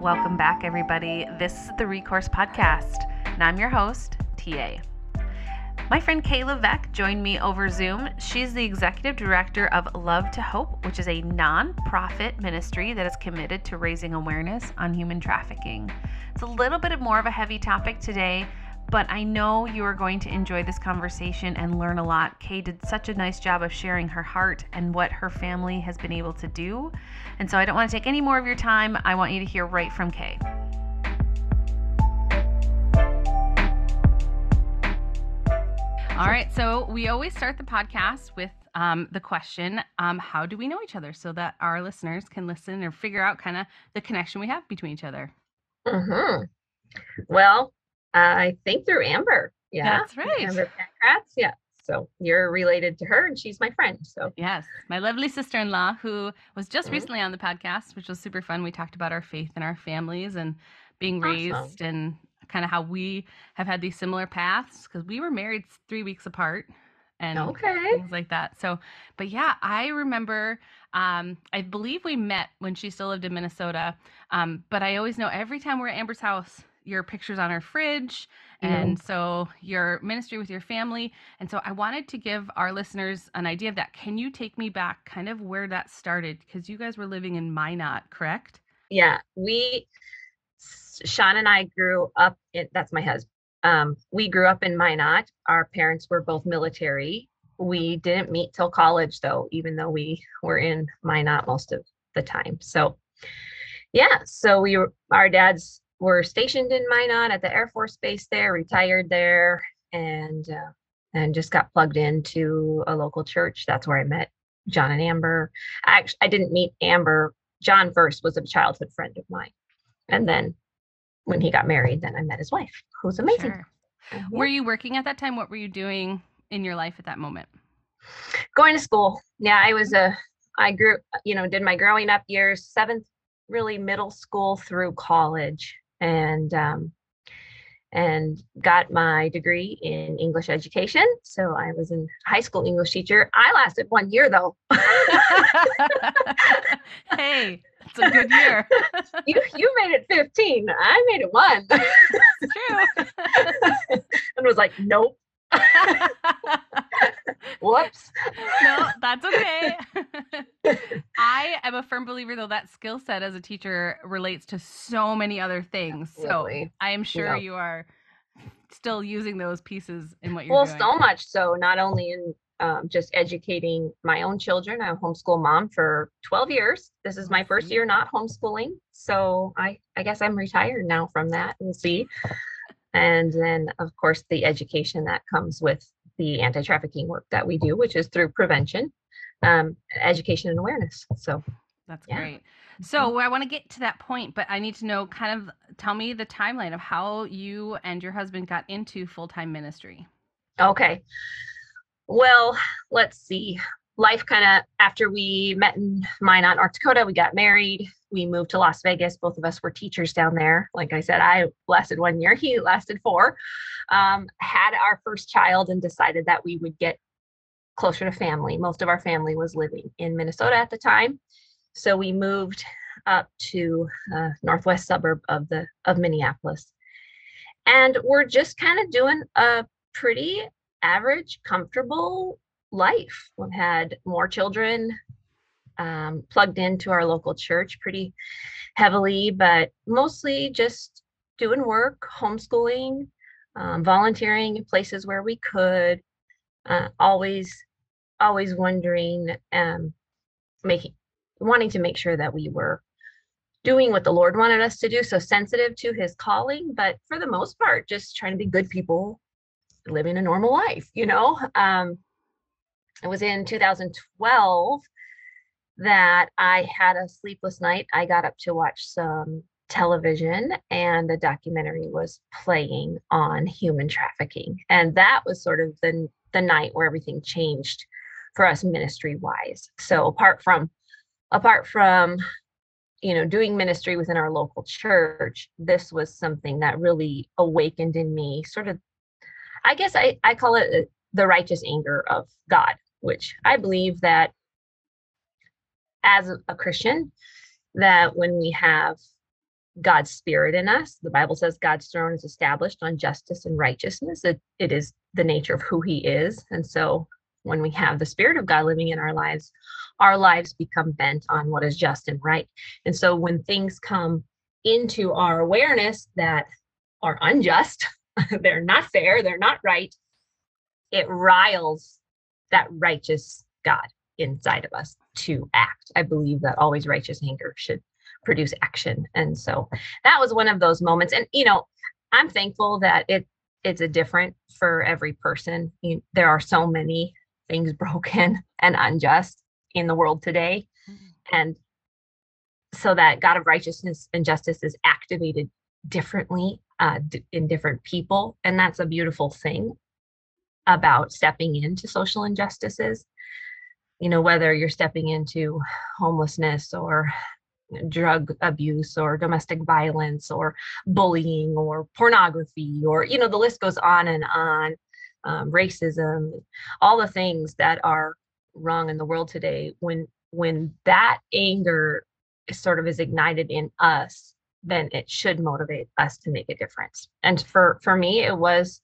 Welcome back, everybody. This is the Recourse Podcast, and I'm your host, TA. My friend Kay Levesque joined me over Zoom. She's the executive director of Love to Hope, which is a non-profit ministry that is committed to raising awareness on human trafficking. It's a little bit more of a heavy topic today, but I know you are going to enjoy this conversation and learn a lot. Kay did such a nice job of sharing her heart and what her family has been able to do. And so I don't want to take any more of your time. I want you to hear right from Kay. All right, so we always start the podcast with um, the question um, How do we know each other? So that our listeners can listen or figure out kind of the connection we have between each other. Mm-hmm. Well, I think through Amber. Yeah. That's right. Amber Pankratz. Yeah. So you're related to her and she's my friend. So Yes, my lovely sister in law who was just Mhm. recently on the podcast, which was super fun. We talked about our faith and our families and being Awesome. raised and kind of how we have had these similar paths because we were married three weeks apart and okay. things like that. So, but yeah, I remember, um, I believe we met when she still lived in Minnesota. Um, but I always know every time we're at Amber's house, your pictures on our fridge. And so your ministry with your family. And so I wanted to give our listeners an idea of that. Can you take me back kind of where that started? Because you guys were living in Minot, correct? Yeah. We Sean and I grew up in that's my husband. Um, we grew up in Minot. Our parents were both military. We didn't meet till college though, even though we were in Minot most of the time. So yeah, so we were our dads were stationed in Minot at the Air Force Base there, retired there, and uh, and just got plugged into a local church. That's where I met John and Amber. I actually I didn't meet Amber. John first was a childhood friend of mine, and then when he got married, then I met his wife, who's amazing. Sure. Yeah. Were you working at that time? What were you doing in your life at that moment? going to school yeah i was a i grew you know did my growing up years seventh really middle school through college and um and got my degree in english education. So i was in high school english teacher. I lasted one year though. Hey, it's a good year. you you made it 15 i made it one. True. and was like nope whoops no, that's okay. I am a firm believer, though, that skill set as a teacher relates to so many other things. Absolutely. So I am sure Yeah. you are still using those pieces in what you're well doing. so much so not only in um, just educating my own children i'm a homeschool mom for 12 years this is my first year not homeschooling so i i guess i'm retired now from that we'll see and then of course the education that comes with the anti-trafficking work that we do which is through prevention um, education and awareness so That's Yeah. great. So I want to get to that point, but I need to know kind of tell me the timeline of how you and your husband got into full time ministry. Okay. Well, let's see. Life kind of after we met in Minot, North Dakota, we got married. We moved to Las Vegas. Both of us were teachers down there. Like I said, I lasted one year. He lasted four. Um, had our first child and decided that we would get closer to family. Most of our family was living in Minnesota at the time, so we moved up to uh, northwest suburb of the of Minneapolis, and we're just kind of doing a pretty average, comfortable life. We've had more children um, plugged into our local church pretty heavily, but mostly just doing work, homeschooling, um, volunteering in places where we could. Uh, always, always wondering, um, making, wanting to make sure that we were doing what the Lord wanted us to do. So sensitive to His calling, but for the most part, just trying to be good people living a normal life, you know. Um, it was in 2012 that I had a sleepless night. I got up to watch some television and the documentary was playing on human trafficking. And that was sort of the, the night where everything changed for us ministry wise. So apart from apart from you know doing ministry within our local church, this was something that really awakened in me sort of I guess I, I call it uh, the righteous anger of God, which I believe that as a- Christian, that when we have God's spirit in us. The Bible says God's throne is established on justice and righteousness. It, it is the nature of who he is. And so when we have the spirit of God living in our lives, our lives become bent on what is just and right. And so when things come into our awareness that are unjust, they're not fair, they're not right, it riles that righteous God inside of us to act. I believe that always righteous anger should produce action. And so that was one of those moments. And you know, I'm thankful that it it's a different for every person. You, there are so many things broken and unjust in the world today. Mm-hmm. And so that God of righteousness and justice is activated differently uh, d- in different people. And that's a beautiful thing about stepping into social injustices. You know, whether you're stepping into homelessness or drug abuse or domestic violence or bullying or pornography or, you know, the list goes on and on. Um, racism, all the things that are wrong in the world today. When when that anger sort of is ignited in us, then it should motivate us to make a difference. And for for me, it was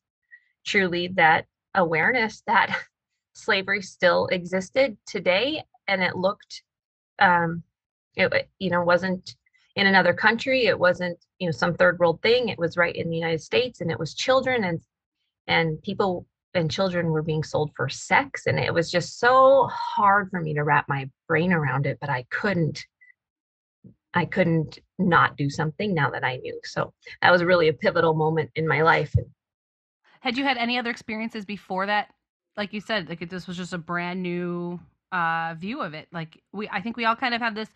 truly that awareness that slavery still existed today and it looked um it you know wasn't in another country it wasn't you know some third world thing it was right in the united states and it was children and and people and children were being sold for sex and it was just so hard for me to wrap my brain around it but i couldn't i couldn't not do something now that i knew. So that was really a pivotal moment in my life had you had any other experiences before that? Like you said, like this was just a brand new uh view of it. Like we I think we all kind of have this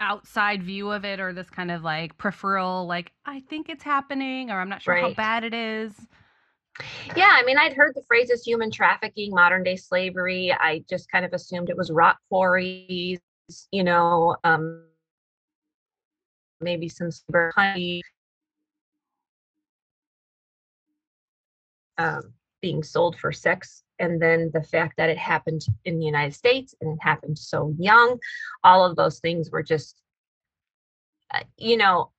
outside view of it or this kind of like peripheral like I think it's happening or I'm not sure right. how bad it is. Yeah, I mean, I'd heard the phrases human trafficking, modern day slavery. I just kind of assumed it was rock quarries, you know, um, maybe some honey, um, being sold for sex and then the fact that it happened in the united states and it happened so young all of those things were just uh, you know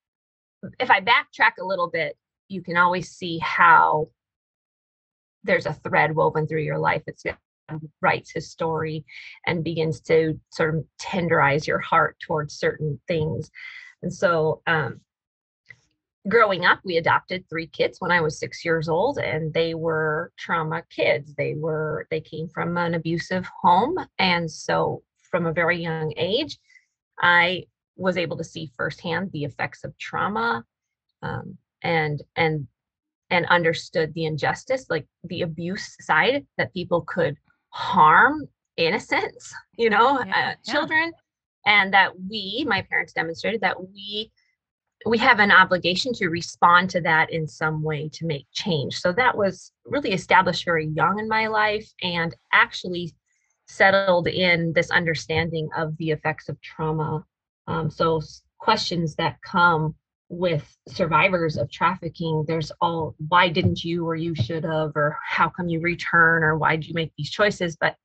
if i backtrack a little bit you can always see how there's a thread woven through your life it's writes his story and begins to sort of tenderize your heart towards certain things. And so um, growing up, we adopted three kids when I was six years old, and they were trauma kids. They were they came from an abusive home, and so from a very young age, I was able to see firsthand the effects of trauma, um, and and and understood the injustice, like the abuse side that people could harm innocents, you know, yeah, uh, children, yeah. and that we, my parents, demonstrated that we we have an obligation to respond to that in some way to make change. So that was really established very young in my life and actually settled in this understanding of the effects of trauma. Um, so questions that come with survivors of trafficking there's all why didn't you or you should have or how come you return or why did you make these choices but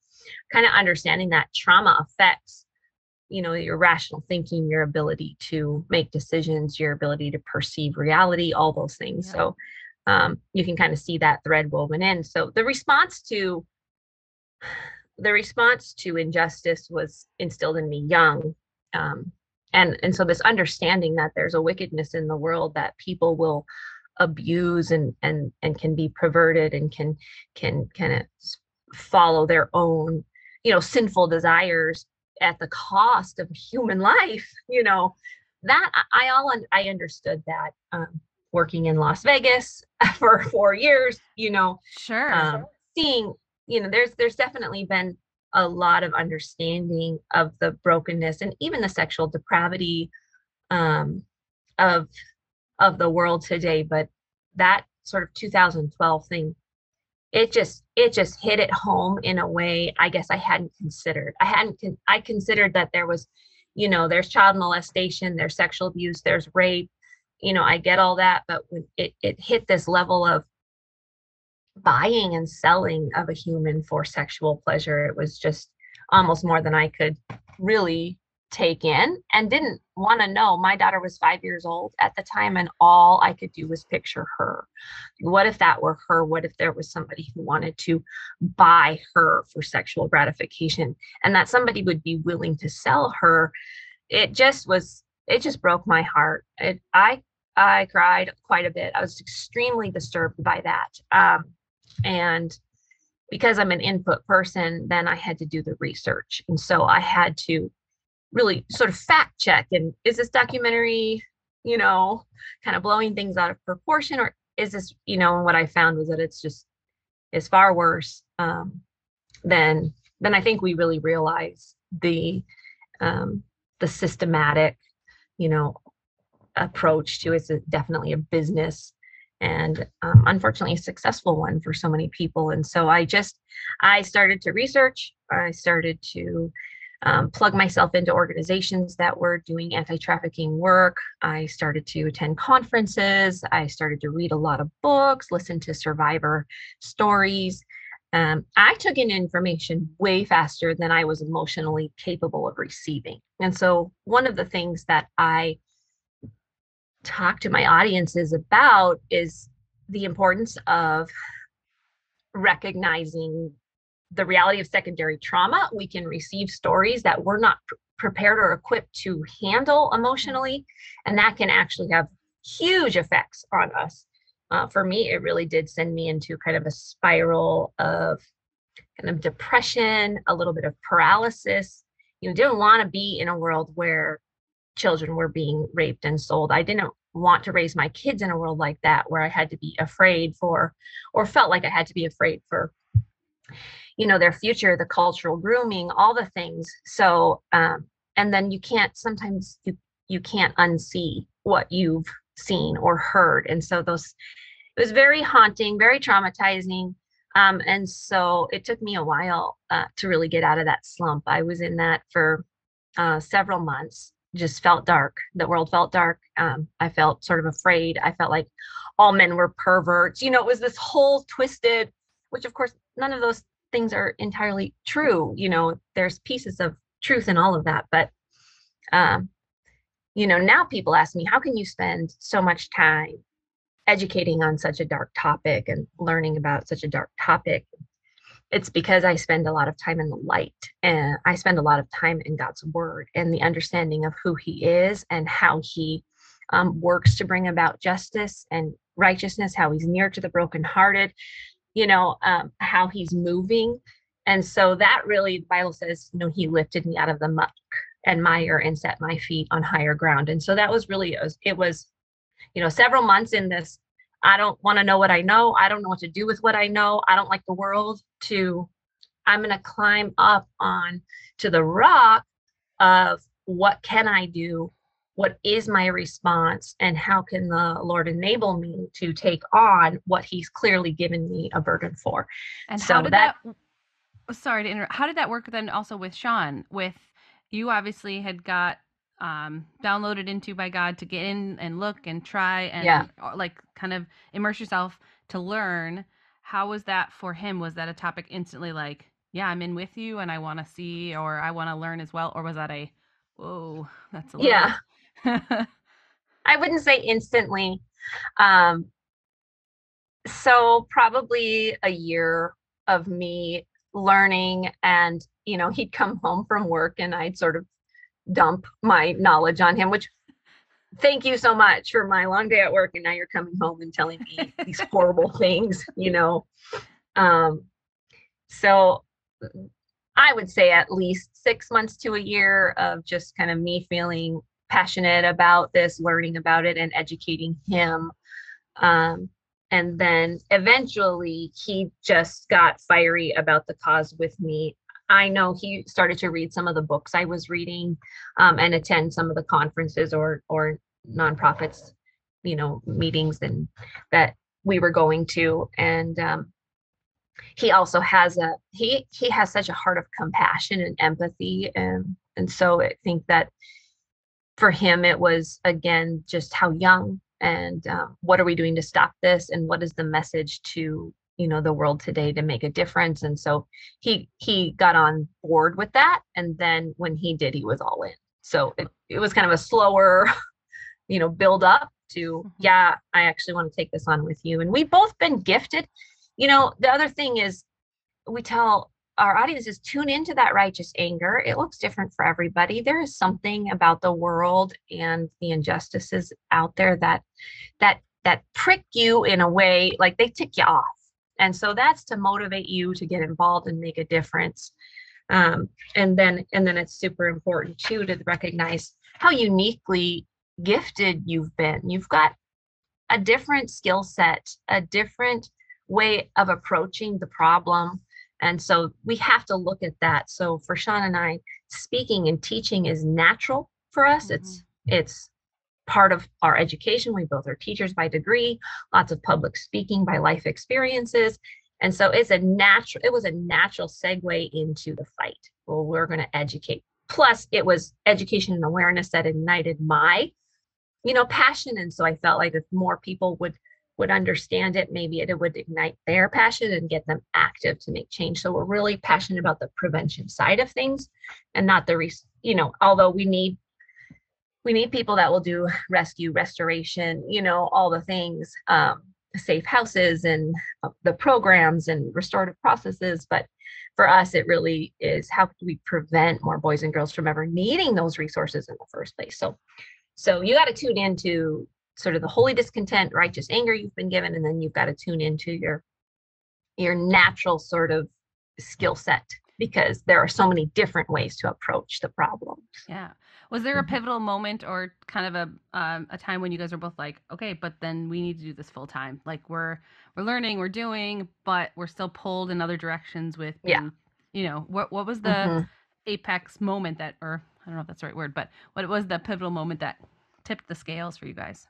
kind of understanding that trauma affects you know your rational thinking your ability to make decisions your ability to perceive reality all those things yeah. so um, you can kind of see that thread woven in so the response to the response to injustice was instilled in me young um, and and so this understanding that there's a wickedness in the world that people will abuse and and and can be perverted and can can kind of follow their own you know sinful desires at the cost of human life you know that i all i understood that um, working in las vegas for four years you know sure um, seeing you know there's there's definitely been a lot of understanding of the brokenness and even the sexual depravity um, of of the world today but that sort of 2012 thing it just it just hit it home in a way i guess i hadn't considered. I hadn't con- i considered that there was you know there's child molestation there's sexual abuse there's rape you know i get all that but it, it hit this level of buying and selling of a human for sexual pleasure it was just almost more than i could really take in and didn't want to know. My daughter was five years old at the time, and all I could do was picture her. What if that were her? What if there was somebody who wanted to buy her for sexual gratification and that somebody would be willing to sell her? It just was, it just broke my heart. It, I, I cried quite a bit. I was extremely disturbed by that. Um, and because I'm an input person, then I had to do the research. And so I had to really sort of fact check and is this documentary you know kind of blowing things out of proportion or is this you know what i found was that it's just is far worse um, than than i think we really realize the um, the systematic you know approach to it's definitely a business and um, unfortunately a successful one for so many people. And so i just i started to research. I started to um, plug myself into organizations that were doing anti-trafficking work. I started to attend conferences. I started to read a lot of books, listen to survivor stories. Um, I took in information way faster than I was emotionally capable of receiving. And so one of the things that I talk to my audiences about is the importance of recognizing the reality of secondary trauma, we can receive stories that we're not pr- prepared or equipped to handle emotionally, and that can actually have huge effects on us. Uh, for me, it really did send me into kind of a spiral of kind of depression, a little bit of paralysis. You know, didn't want to be in a world where children were being raped and sold. I didn't want to raise my kids in a world like that where I had to be afraid for, or felt like I had to be afraid for you know their future the cultural grooming all the things. So um, and then you can't sometimes you you can't unsee what you've seen or heard. And so those it was very haunting very traumatizing. Um, and so it took me a while uh, to really get out of that slump. I was in that for uh, several months just felt dark. The world felt dark. Um, i felt sort of afraid. I felt like all men were perverts. You know it was this whole twisted which of course none of those things are entirely true you know there's pieces of truth in all of that but um you know now people ask me how can you spend so much time educating on such a dark topic and learning about such a dark topic? It's because i spend a lot of time in the light and i spend a lot of time in god's word and the understanding of who he is and how he um, works to bring about justice and righteousness how he's near to the brokenhearted you know, um, how he's moving. And so that really, Bible says, you know, he lifted me out of the muck and mire and set my feet on higher ground. And so that was really, it was, it was you know, several months in this. I don't want to know what I know. I don't know what to do with what I know. I don't like the world to, I'm going to climb up on to the rock of what can I do what is my response and how can the lord enable me to take on what he's clearly given me a burden for? And so how did that, that sorry to interrupt how did that work then also with sean? With you obviously had got um, downloaded into by god to get in and look and try and yeah. Like kind of immerse yourself to learn. How was that for him? Was that a topic instantly like yeah i'm in with you and i want to see or i want to learn as well or was that a whoa that's a little yeah I wouldn't say instantly. Um, so probably a year of me learning and you know he'd come home from work and I'd sort of dump my knowledge on him which thank you so much for my long day at work and now you're coming home and telling me these horrible things you know um so I would say at least 6 months to a year of just kind of me feeling passionate about this, learning about it, and educating him. Um, and then eventually he just got fiery about the cause with me. I know he started to read some of the books I was reading um, and attend some of the conferences or or nonprofits, you know, meetings and that we were going to. And um, he also has a he he has such a heart of compassion and empathy, and and so I think that for him, it was again just how young and um, what are we doing to stop this? And what is the message to you know the world today to make a difference? And so he he got on board with that. And then when he did he was all in. So it, it was kind of a slower you know build up to Mhm. yeah i actually want to take this on with you. And we've both been gifted. You know the other thing is we tell our audiences tune into that righteous anger. It looks different for everybody. There is something about the world and the injustices out there that that that prick you in a way like they tick you off. And so that's to motivate you to get involved and make a difference. Um, and then and then it's super important too to recognize how uniquely gifted you've been. You've got a different skill set a different way of approaching the problem and so we have to look at that. So for sean and i speaking and teaching is natural for us. It's mm-hmm. it's part of our education. We both are teachers by degree lots of public speaking by life experiences. And so it's a natural it was a natural segue into the fight. Well we're going to educate. Plus it was education and awareness that ignited my you know passion. And so i felt like if more people would would understand it maybe it, would ignite their passion and get them active to make change. So we're really passionate about the prevention side of things and not the you know although we need we need people that will do rescue restoration you know all the things um safe houses and uh, the programs and restorative processes. But for us it really is how can we prevent more boys and girls from ever needing those resources in the first place? So so you got to tune into sort of the holy discontent righteous anger you've been given and then you've got to tune into your your natural sort of skill set because there are so many different ways to approach the problem Yeah. Was there a Mhm. pivotal moment or kind of a um, a time when you guys were both like, okay, but then we need to do this full time. Like we're we're learning, we're doing, but we're still pulled in other directions with Yeah. you know, what what was the Mhm. apex moment that or I don't know if that's the right word, but what was the pivotal moment that tipped the scales for you guys?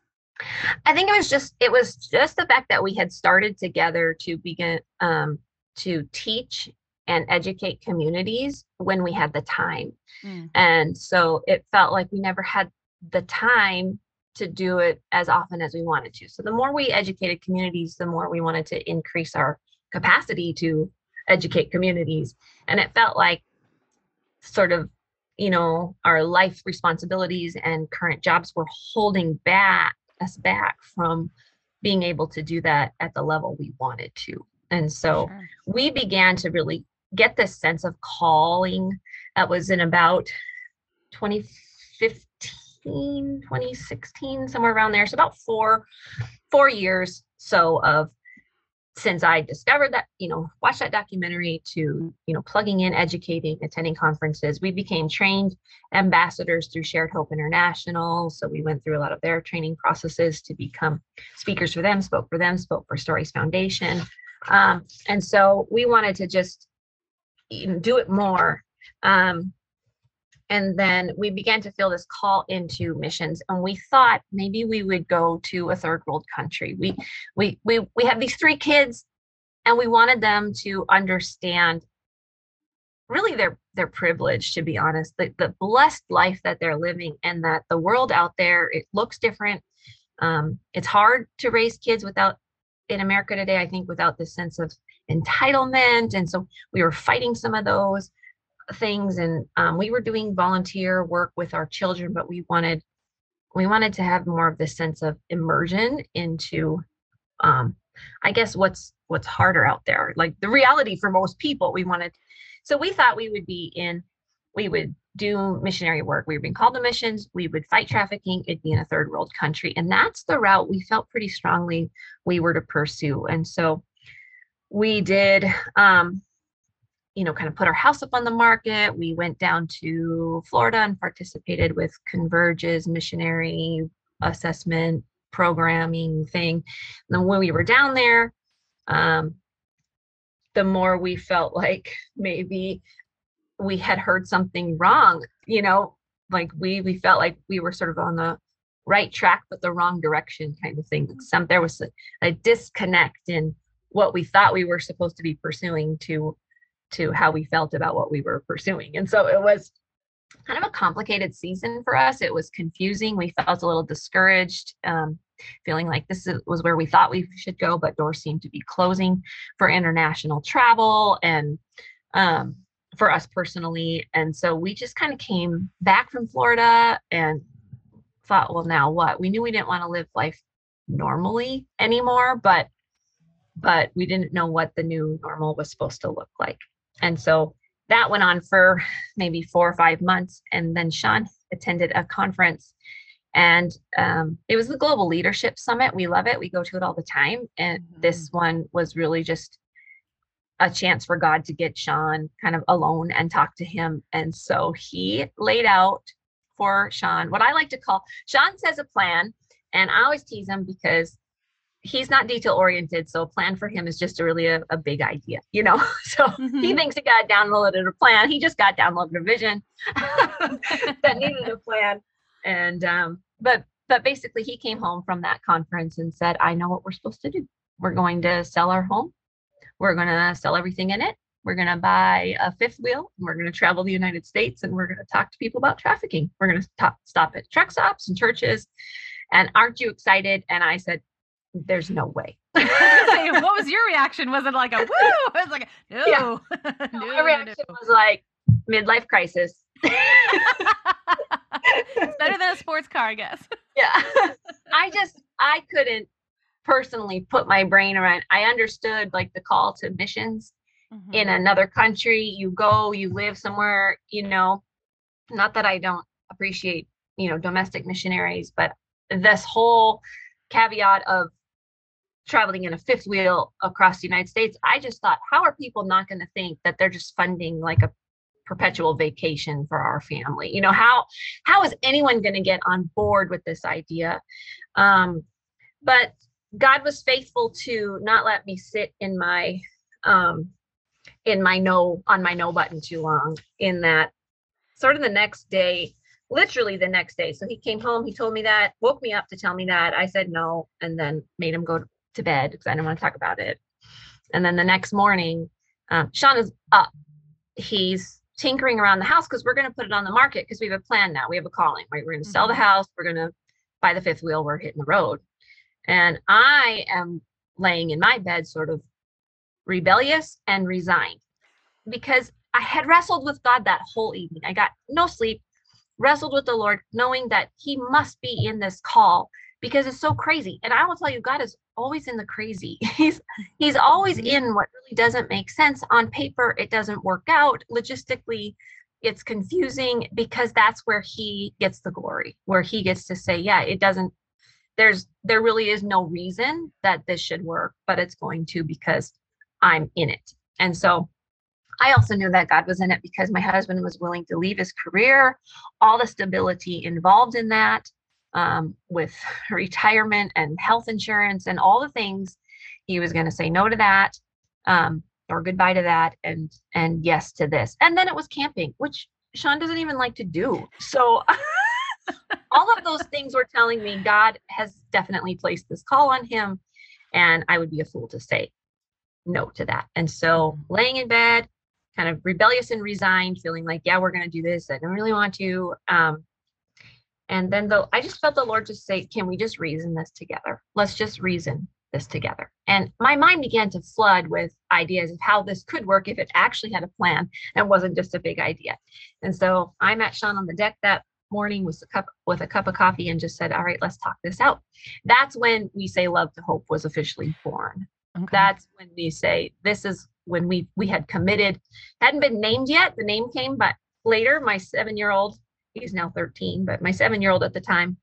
I think it was just it was just the fact that we had started together to begin um, to teach and educate communities when we had the time, Mm. and so it felt like we never had the time to do it as often as we wanted to. So the more we educated communities, the more we wanted to increase our capacity to educate communities, and it felt like sort of you know our life responsibilities and current jobs were holding back us back from being able to do that at the level we wanted to and so Sure. we began to really get this sense of calling that was in about 2015 2016 somewhere around there so about four four years so of since i discovered that you know watched that documentary to you know plugging in educating attending conferences. We became trained ambassadors through shared hope international. So we went through a lot of their training processes to become speakers for them spoke for them spoke for stories foundation. Um, and so we wanted to just do it more. Um, and then we began to feel this call into missions and we thought maybe we would go to a third world country. We we we, we have these three kids and we wanted them to understand really their their privilege to be honest the, the blessed life that they're living and that the world out there it looks different. Um, it's hard to raise kids without in america today i think without this sense of entitlement and so we were fighting some of those things and um, we were doing volunteer work with our children but we wanted we wanted to have more of this sense of immersion into um, i guess what's what's harder out there like the reality for most people we wanted so we thought we would be in we would do missionary work. We were being called to missions. We would fight trafficking. It'd be in a third world country and that's the route we felt pretty strongly we were to pursue and so we did um, you know, kind of put our house up on the market. We went down to Florida and participated with Converge's missionary assessment programming thing. And then when we were down there, um, the more we felt like maybe we had heard something wrong, you know, like we we felt like we were sort of on the right track but the wrong direction kind of thing. Some there was a, a disconnect in what we thought we were supposed to be pursuing to to how we felt about what we were pursuing. And so it was kind of a complicated season for us. It was confusing. We felt a little discouraged, um, feeling like this was where we thought we should go, but doors seemed to be closing for international travel. And um, for us personally. And so we just kind of came back from Florida and thought, well, now what? We knew we didn't want to live life normally anymore, but but we didn't know what the new normal was supposed to look like. And so that went on for maybe four or five months. And then Sean attended a conference and um, it was the Global Leadership Summit. We love it. We go to it all the time. And mm-hmm. this one was really just a chance for God to get Sean kind of alone and talk to him. And so he laid out for Sean what I like to call Sean says a plan. And I always tease him because he's not detail oriented. So a plan for him is just a really a, a big idea, you know? So mm-hmm. he thinks he got downloaded a plan. He just got downloaded a vision that needed a plan. And, um, but, but basically he came home from that conference and said, I know what we're supposed to do. We're going to sell our home we're going to sell everything in it. We're going to buy a fifth wheel. And we're going to travel the United States and we're going to talk to people about trafficking. We're going to stop, stop at truck stops and churches. And aren't you excited? And I said, there's no way. what was your reaction? Was it like a woo? I was like, no. Yeah. no my reaction no. was like midlife crisis. it's better than a sports car, I guess. Yeah. I just I couldn't personally put my brain around i understood like the call to missions mm-hmm. in another country you go you live somewhere you know not that i don't appreciate you know domestic missionaries but this whole caveat of traveling in a fifth wheel across the united states i just thought how are people not going to think that they're just funding like a perpetual vacation for our family? You know how how is anyone going to get on board with this idea? Um but God was faithful to not let me sit in my um in my no on my no button too long in that sort of the next day literally the next day. So he came home he told me that woke me up to tell me that. I said no and then made him go to bed because i didn't want to talk about it. And then the next morning um, sean is up. He's tinkering around the house because we're going to put it on the market because we have a plan now. We have a calling right? We're going to sell the mm-hmm. house. We're going to buy the fifth wheel. We're hitting the road. And I am laying in my bed, sort of rebellious and resigned because I had wrestled with God that whole evening. I got no sleep, wrestled with the Lord, knowing that He must be in this call because it's so crazy. And I will tell you, God is always in the crazy. He's He's always mm-hmm. in what really doesn't make sense. On paper, it doesn't work out. Logistically, it's confusing because that's where He gets the glory, where He gets to say, Yeah, it doesn't there's there really is no reason that this should work but it's going to because i'm in it and so i also knew that god was in it because my husband was willing to leave his career all the stability involved in that um, with retirement and health insurance and all the things he was going to say no to that um, or goodbye to that and and yes to this and then it was camping which sean doesn't even like to do so all of those things were telling me God has definitely placed this call on him, and I would be a fool to say no to that. And so, laying in bed, kind of rebellious and resigned, feeling like, yeah, we're going to do this. I don't really want to. Um, and then though I just felt the Lord just say, can we just reason this together? Let's just reason this together. And my mind began to flood with ideas of how this could work if it actually had a plan and wasn't just a big idea. And so I met Sean on the deck that morning with a cup with a cup of coffee and just said, "All right, let's talk this out." That's when we say "Love to Hope" was officially born. Okay. That's when we say this is when we we had committed, hadn't been named yet. The name came, but later, my seven-year-old, he's now 13, but my seven-year-old at the time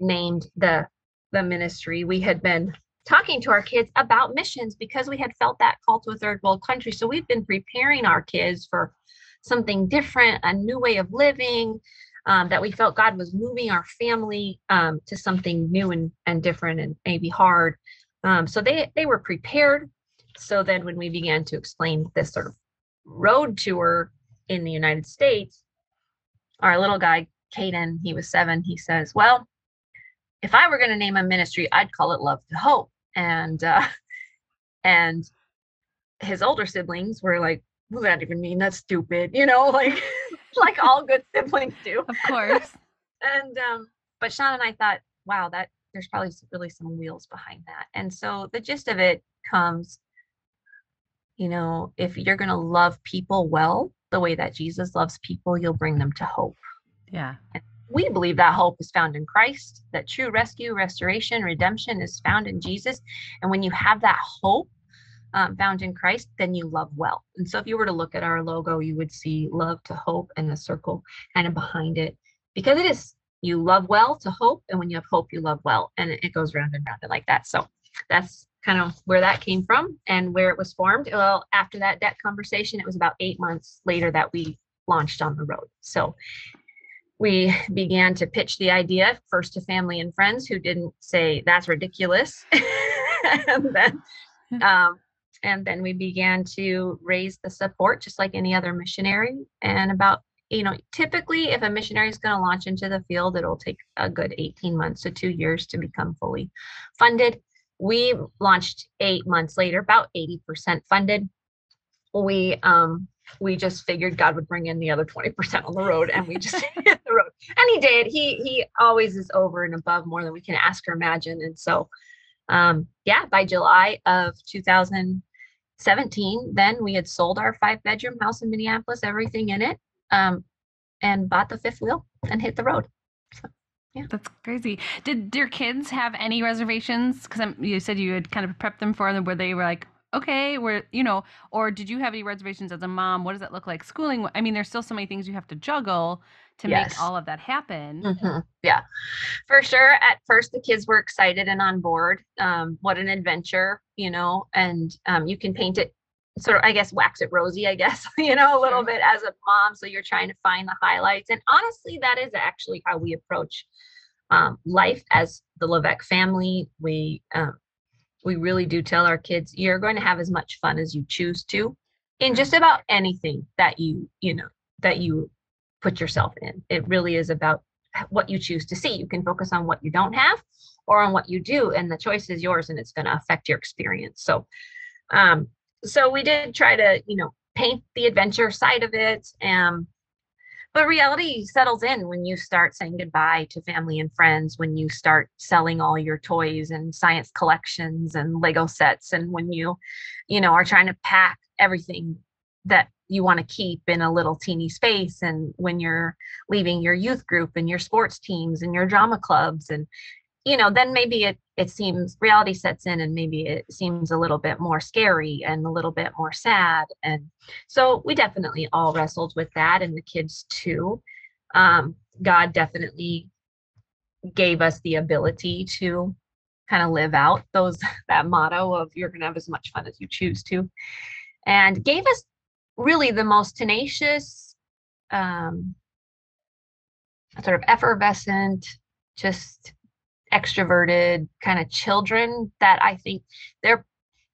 named the the ministry. We had been talking to our kids about missions because we had felt that call to a third world country. So we've been preparing our kids for something different, a new way of living, um, that we felt God was moving our family um, to something new and, and different and maybe hard. Um, so they, they were prepared. So then when we began to explain this sort of road tour in the United States, our little guy, Caden, he was seven, he says, well, if I were going to name a ministry, I'd call it Love to Hope. And, uh, and his older siblings were like, what does that even mean? That's stupid, you know, like like all good siblings do. Of course. and um, but Sean and I thought, wow, that there's probably really some wheels behind that. And so the gist of it comes, you know, if you're going to love people well, the way that Jesus loves people, you'll bring them to hope. Yeah. And we believe that hope is found in Christ, that true rescue, restoration, redemption is found in Jesus. And when you have that hope um, found in Christ, then you love well. And so if you were to look at our logo, you would see love to hope and a circle kind of behind it because it is you love well to hope. And when you have hope, you love well. And it goes round and round and like that. So that's kind of where that came from and where it was formed. Well, after that debt conversation, it was about eight months later that we launched on the road. So we began to pitch the idea first to family and friends who didn't say that's ridiculous. and then um, and then we began to raise the support just like any other missionary and about you know typically if a missionary is going to launch into the field it'll take a good 18 months to two years to become fully funded we launched eight months later, about 80% funded. We um we just figured God would bring in the other 20% on the road and we just hit the road. And he did. He he always is over and above more than we can ask or imagine. And so um yeah, by July of 2017, then we had sold our five bedroom house in Minneapolis, everything in it, um, and bought the fifth wheel and hit the road. Yeah. That's crazy. Did your kids have any reservations? Because you said you had kind of prepped them for them where they were like, okay, we're, you know, or did you have any reservations as a mom? What does that look like? Schooling, I mean, there's still so many things you have to juggle to yes. make all of that happen. Mm-hmm. Yeah, for sure. At first, the kids were excited and on board. Um, what an adventure, you know, and um, you can paint it sort of, I guess, wax it rosy, I guess, you know, a little bit as a mom. So you're trying to find the highlights. And honestly, that is actually how we approach um, life as the Levesque family. We, um, we really do tell our kids, you're going to have as much fun as you choose to in just about anything that you, you know, that you put yourself in. It really is about what you choose to see. You can focus on what you don't have or on what you do, and the choice is yours and it's going to affect your experience. So, um, so we did try to you know paint the adventure side of it um but reality settles in when you start saying goodbye to family and friends when you start selling all your toys and science collections and lego sets and when you you know are trying to pack everything that you want to keep in a little teeny space and when you're leaving your youth group and your sports teams and your drama clubs and you know then maybe it it seems reality sets in and maybe it seems a little bit more scary and a little bit more sad. And so we definitely all wrestled with that and the kids too. Um, god definitely gave us the ability to kind of live out those that motto of you're going to have as much fun as you choose to. And gave us really the most tenacious um, sort of effervescent just extroverted kind of children that I think their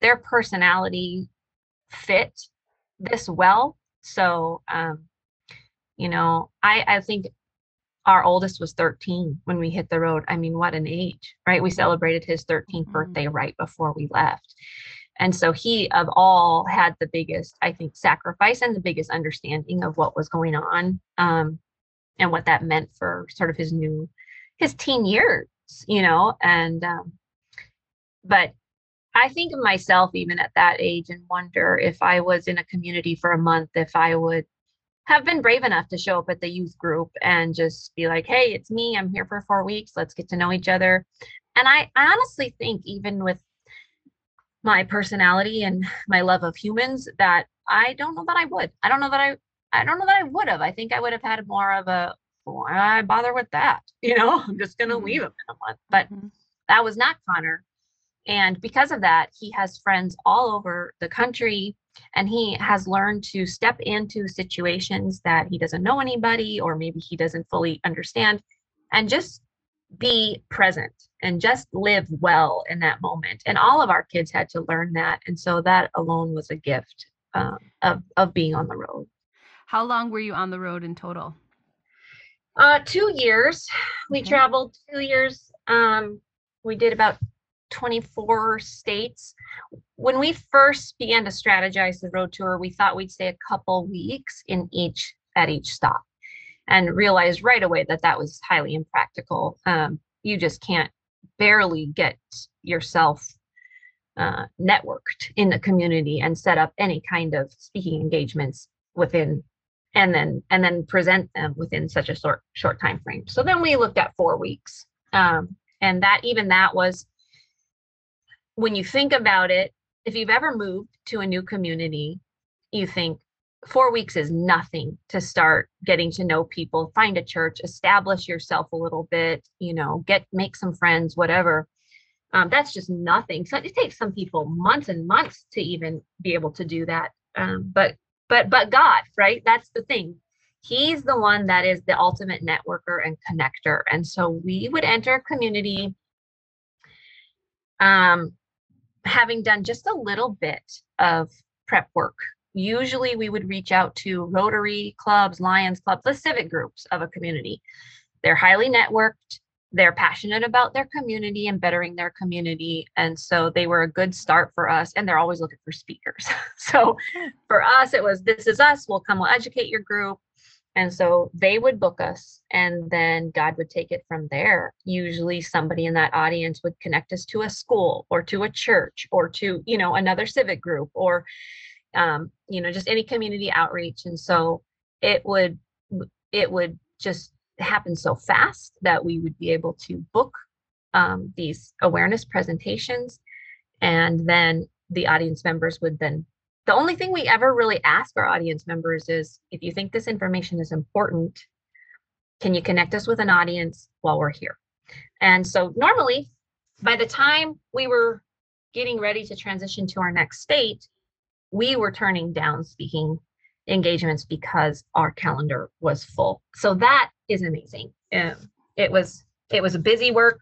their personality fit this well. So um, you know, I I think our oldest was 13 when we hit the road. I mean, what an age, right? We celebrated his 13th mm-hmm. birthday right before we left. And so he, of all, had the biggest, I think, sacrifice and the biggest understanding of what was going on um, and what that meant for sort of his new, his teen years you know, and um, but I think of myself even at that age and wonder if I was in a community for a month, if I would have been brave enough to show up at the youth group and just be like, hey, it's me. I'm here for four weeks. Let's get to know each other. And I, I honestly think, even with my personality and my love of humans, that I don't know that I would. I don't know that I, I don't know that I would have. I think I would have had more of a, why bother with that? You know, I'm just going to mm-hmm. leave him in a month. But mm-hmm. that was not Connor. And because of that, he has friends all over the country and he has learned to step into situations that he doesn't know anybody or maybe he doesn't fully understand and just be present and just live well in that moment. And all of our kids had to learn that. And so that alone was a gift um, of, of being on the road. How long were you on the road in total? Uh, two years. We okay. traveled two years. Um, we did about 24 states. When we first began to strategize the road tour, we thought we'd stay a couple weeks in each at each stop, and realized right away that that was highly impractical. Um, you just can't barely get yourself uh, networked in the community and set up any kind of speaking engagements within and then and then present them within such a short short time frame. So then we looked at four weeks. Um, and that even that was when you think about it if you've ever moved to a new community you think four weeks is nothing to start getting to know people find a church establish yourself a little bit you know get make some friends whatever. Um, that's just nothing. So it takes some people months and months to even be able to do that. Um, but but but god right? That's the thing. He's the one that is the ultimate networker and connector. And so we would enter a community um having done just a little bit of prep work. Usually we would reach out to rotary clubs lions clubs the civic groups of a community. They're highly networked they're passionate about their community and bettering their community and so they were a good start for us and they're always looking for speakers. So for us it was this is us we'll come we'll educate your group and so they would book us and then god would take it from there. Usually somebody in that audience would connect us to a school or to a church or to you know another civic group or um, you know just any community outreach and so it would it would just happen so fast that we would be able to book um, these awareness presentations. And then the audience members would then the only thing we ever really ask our audience members is if you think this information is important can you connect us with an audience while we're here? And so normally by the time we were getting ready to transition to our next state we were turning down speaking engagements because our calendar was full. So that is amazing. Um, it was it was a busy work.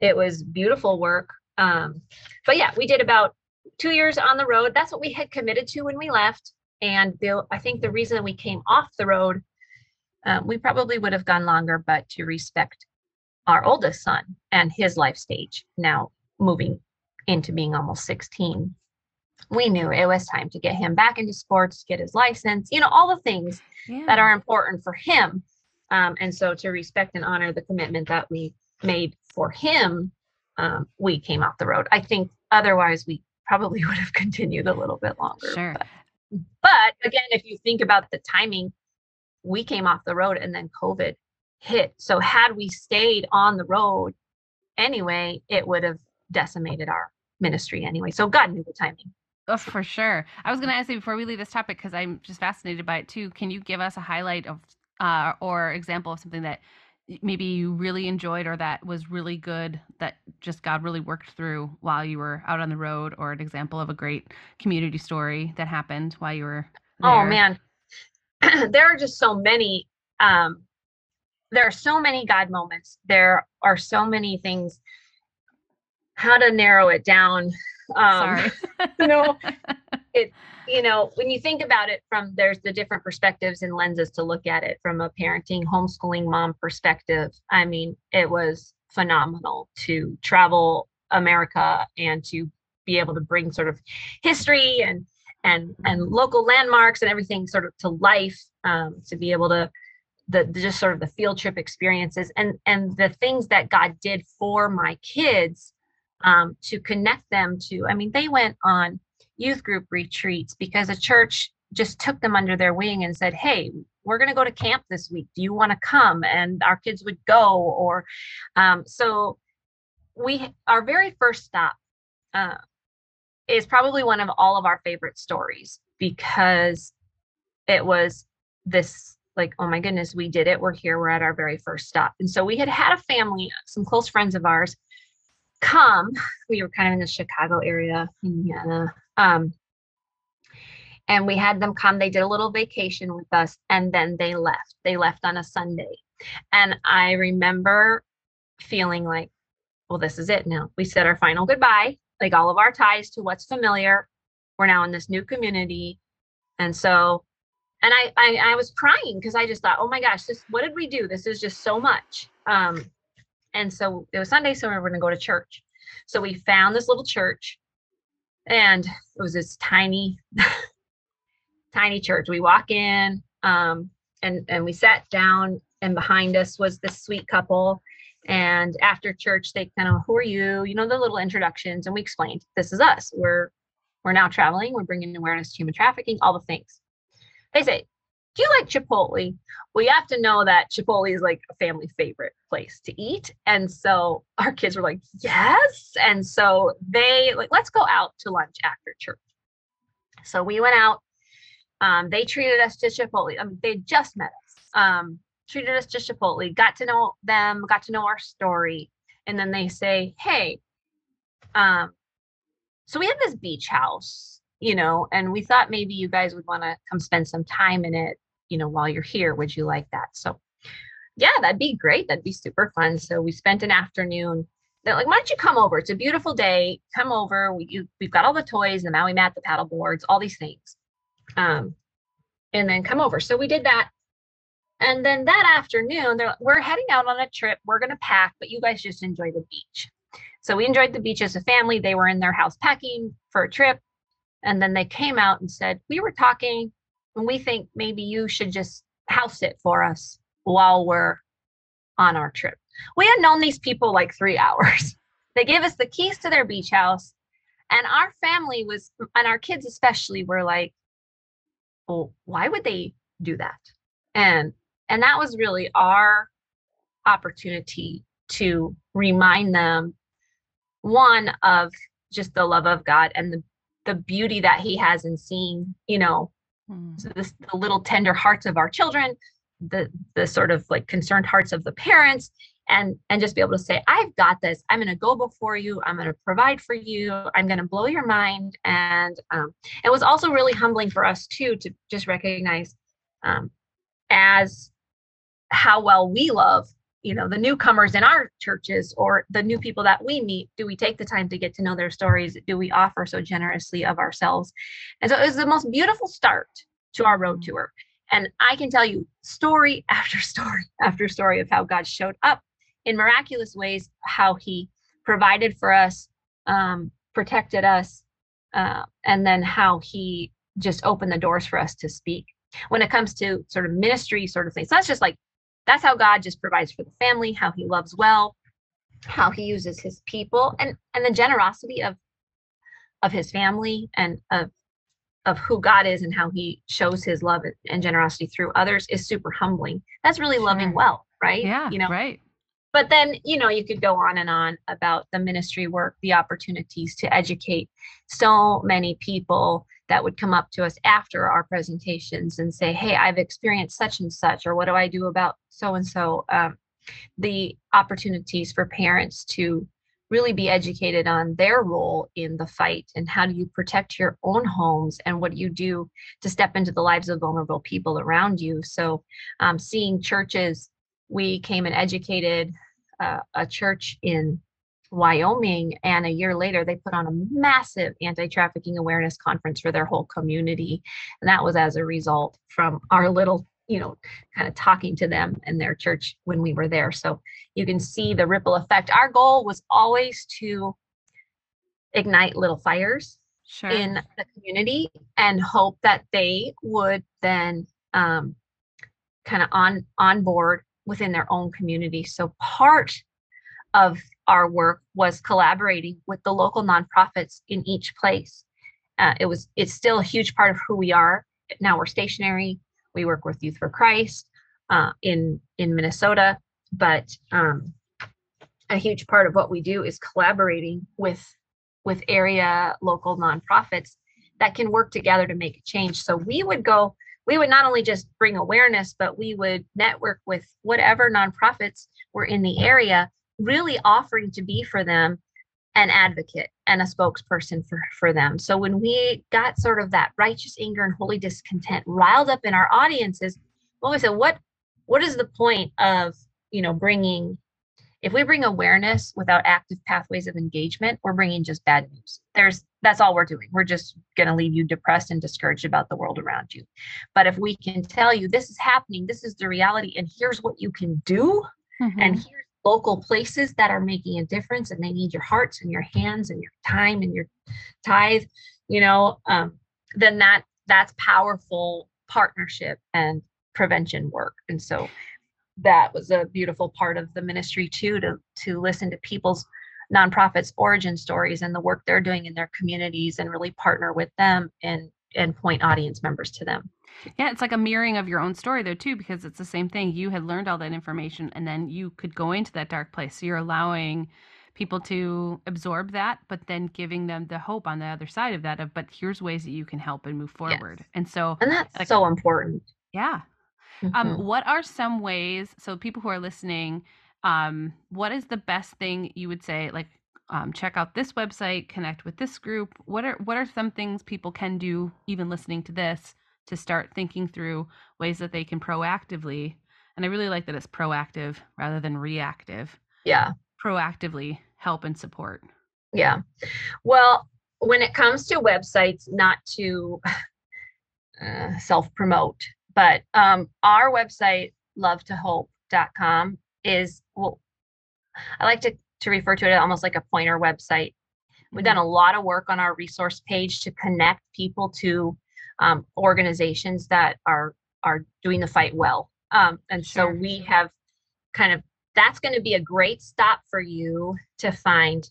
It was beautiful work. Um, but yeah, we did about two years on the road. That's what we had committed to when we left. And the, I think the reason we came off the road, um, we probably would have gone longer, but to respect our oldest son and his life stage, now moving into being almost 16, we knew it was time to get him back into sports, get his license, you know, all the things yeah. that are important for him. Um, and so to respect and honor the commitment that we made for him, um, we came off the road. I think otherwise we probably would have continued a little bit longer. Sure. But, but again, if you think about the timing, we came off the road and then COVID hit. So had we stayed on the road anyway, it would have decimated our ministry anyway. So God knew the timing. Oh, for sure. I was going to ask you before we leave this topic because I'm just fascinated by it too. Can you give us a highlight of uh, or example of something that maybe you really enjoyed or that was really good that just God really worked through while you were out on the road, or an example of a great community story that happened while you were oh, there? Oh man, there are just so many. Um, there are so many God moments. There are so many things. How to narrow it down? Um, Sorry. no, it you know, when you think about it from there's the different perspectives and lenses to look at it from a parenting, homeschooling mom perspective. I mean, it was phenomenal to travel America and to be able to bring sort of history and and and local landmarks and everything sort of to life um, to be able to the, the just sort of the field trip experiences and and the things that God did for my kids um, to connect them to. I mean, they went on youth group retreats because a church just took them under their wing and said, Hey, we're going to go to camp this week. Do you want to come? And our kids would go. Or um, so we, our very first stop uh, is probably one of all of our favorite stories because it was this like, oh my goodness, we did it. We're here. We're at our very first stop. And so we had had a family, some close friends of ours come. We were kind of in the Chicago area, Indiana, um, and we had them come. They did a little vacation with us and then they left. They left on a Sunday. And I remember feeling like, well, this is it now. We said our final goodbye, like all of our ties to what's familiar. We're now in this new community. And so, and I I, I was crying because I just thought, oh my gosh, this what did we do? This is just so much. Um, and so it was Sunday, so we were gonna go to church. So we found this little church and it was this tiny tiny church we walk in um, and and we sat down and behind us was this sweet couple. And after church, they kind of, who are you? You know, the little introductions, and we explained, this is us. We're we're now traveling. We're bringing awareness to human trafficking, all the things. They say, do you like Chipotle? Well, you have to know that Chipotle is like a family favorite place to eat. And so our kids were like, yes. And so they like, let's go out to lunch after church. So we went out. Um, they treated us to Chipotle. I mean, they just met us. Um, treated us to Chipotle, got to know them, got to know our story. And then they say, hey, um, so we have this beach house, you know, and we thought maybe you guys would want to come spend some time in it, you know, while you're here. Would you like that? So yeah, that'd be great. That'd be super fun. So we spent an afternoon. They're like, why don't you come over? It's a beautiful day. Come over. We, you, we've got all the toys, the Maui mat, the paddle boards, all these things. Um, and then come over. So we did that. And then that afternoon, they're like, we're heading out on a trip. We're going to pack, but you guys just enjoy the beach. So we enjoyed the beach as a family. They were in their house packing for a trip. And then they came out and said, We were talking, and we think maybe you should just house sit for us while we're on our trip. We had known these people like three hours. They gave us the keys to their beach house. And our family was, and our kids especially, were like, well, why would they do that? And and that was really our opportunity to remind them one of just the love of God and the the beauty that he has in seeing, you know, mm. this, the little tender hearts of our children, the the sort of like concerned hearts of the parents and and just be able to say i've got this. I'm going to go before you. I'm going to provide for you. I'm going to blow your mind. And um, it was also really humbling for us too to just recognize um, as how well we love you know the newcomers in our churches or the new people that we meet do we take the time to get to know their stories? Do we offer so generously of ourselves? And so it was the most beautiful start to our road mm-hmm. tour. And i can tell you story after story after story of how god showed up in miraculous ways how he provided for us um, protected us uh, and then how he just opened the doors for us to speak. When it comes to sort of ministry sort of things so that's just like that's how God just provides for the family, how he loves well, how he uses his people and and the generosity of of his family and of of who God is and how he shows his love and generosity through others is super humbling. That's really loving well, right? Yeah, you know, right. But then, you know, you could go on and on about the ministry work, the opportunities to educate so many people that would come up to us after our presentations and say, Hey, I've experienced such and such, or what do I do about so and so? The opportunities for parents to really be educated on their role in the fight and how do you protect your own homes and what do you do to step into the lives of vulnerable people around you. So, um, seeing churches, we came and educated uh, a church in Wyoming. And a year later, they put on a massive anti trafficking awareness conference for their whole community. And that was as a result from our little, you know, kind of talking to them and their church when we were there. So you can see the ripple effect. Our goal was always to ignite little fires sure. in the community and hope that they would then um, kind of on on board within their own community. So part of our work was collaborating with the local nonprofits in each place. Uh, it was it's still a huge part of who we are. Now we're stationary. We work with Youth for Christ uh, in in Minnesota, but um, a huge part of what we do is collaborating with with area local nonprofits that can work together to make a change. So we would go we would not only just bring awareness, but we would network with whatever nonprofits were in the area really offering to be for them an advocate and a spokesperson for, for them. So when we got sort of that righteous anger and holy discontent riled up in our audiences, well, we said, what what is the point of you know bringing if we bring awareness without active pathways of engagement, we're bringing just bad news. There's that's all we're doing. We're just going to leave you depressed and discouraged about the world around you. But if we can tell you this is happening, this is the reality, and here's what you can do, mm-hmm. and here's local places that are making a difference and they need your hearts and your hands and your time and your tithe you know um, then that that's powerful partnership and prevention work. And so that was a beautiful part of the ministry too to to listen to people's nonprofits origin stories and the work they're doing in their communities and really partner with them and and point audience members to them. Yeah it's like a mirroring of your own story though too because it's the same thing. You had learned all that information and then you could go into that dark place. So you're allowing people to absorb that but then giving them the hope on the other side of that of but here's ways that you can help and move forward. Yes. and so and that's like, so important. Yeah. Um, mm-hmm. um what are some ways so people who are listening um what is the best thing you would say like um, check out this website connect with this group what are what are some things people can do even listening to this to start thinking through ways that they can proactively and i really like that it's proactive rather than reactive yeah. proactively help and support. Yeah. Well when it comes to websites not to uh, self promote but um, our website love2hope.com is well i like to to refer to it almost like a pointer website we've done mm-hmm. a lot of work on our resource page to connect people to um, organizations that are are doing the fight well um, and sure. so we have kind of that's going to be a great stop for you to find